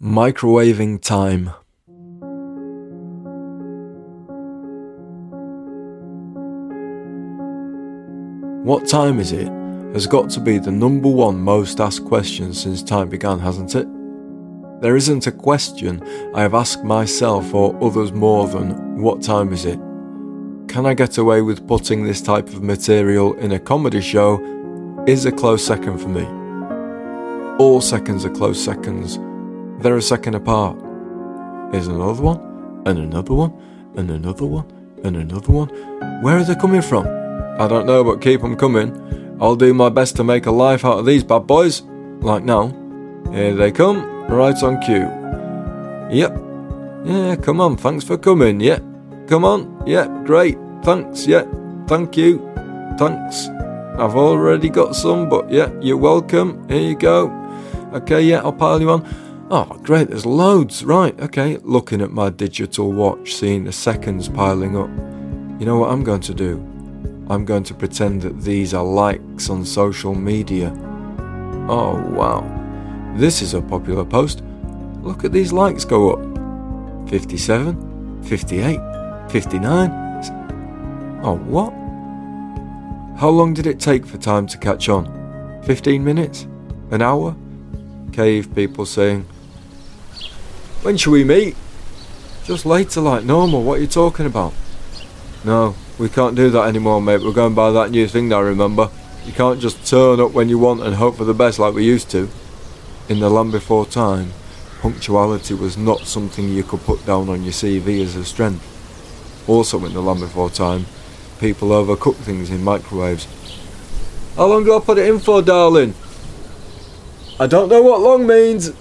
Microwaving time. What time is it? Has got to be the number one most asked question since time began, hasn't it? There isn't a question I have asked myself or others more than what time is it? Can I get away with putting this type of material in a comedy show? Is a close second for me. All seconds are close seconds they're a second apart. Here's another one, and another one, and another one, and another one. Where are they coming from? I don't know, but keep 'em coming. I'll do my best to make a life out of these bad boys. Like now. Here they come, right on cue. Yep. Yeah, come on, thanks for coming. Yep. Come on. Yep, great. Thanks. Yep. Thank you. Thanks. I've already got some, but yeah, you're welcome. Here you go. Okay, yeah, I'll pile you on. Oh, great, there's loads. Right, okay. Looking at my digital watch, seeing the seconds piling up. You know what I'm going to do? I'm going to pretend that these are likes on social media. Oh, wow. This is a popular post. Look at these likes go up 57, 58, 59. Oh, what? How long did it take for time to catch on? 15 minutes? An hour? Cave people saying, when shall we meet? Just later, like normal. What are you talking about? No, we can't do that anymore, mate. We're going by that new thing now, remember? You can't just turn up when you want and hope for the best like we used to. In the land before time, punctuality was not something you could put down on your CV as a strength. Also, in the land before time, people overcook things in microwaves. How long do I put it in for, darling? I don't know what long means.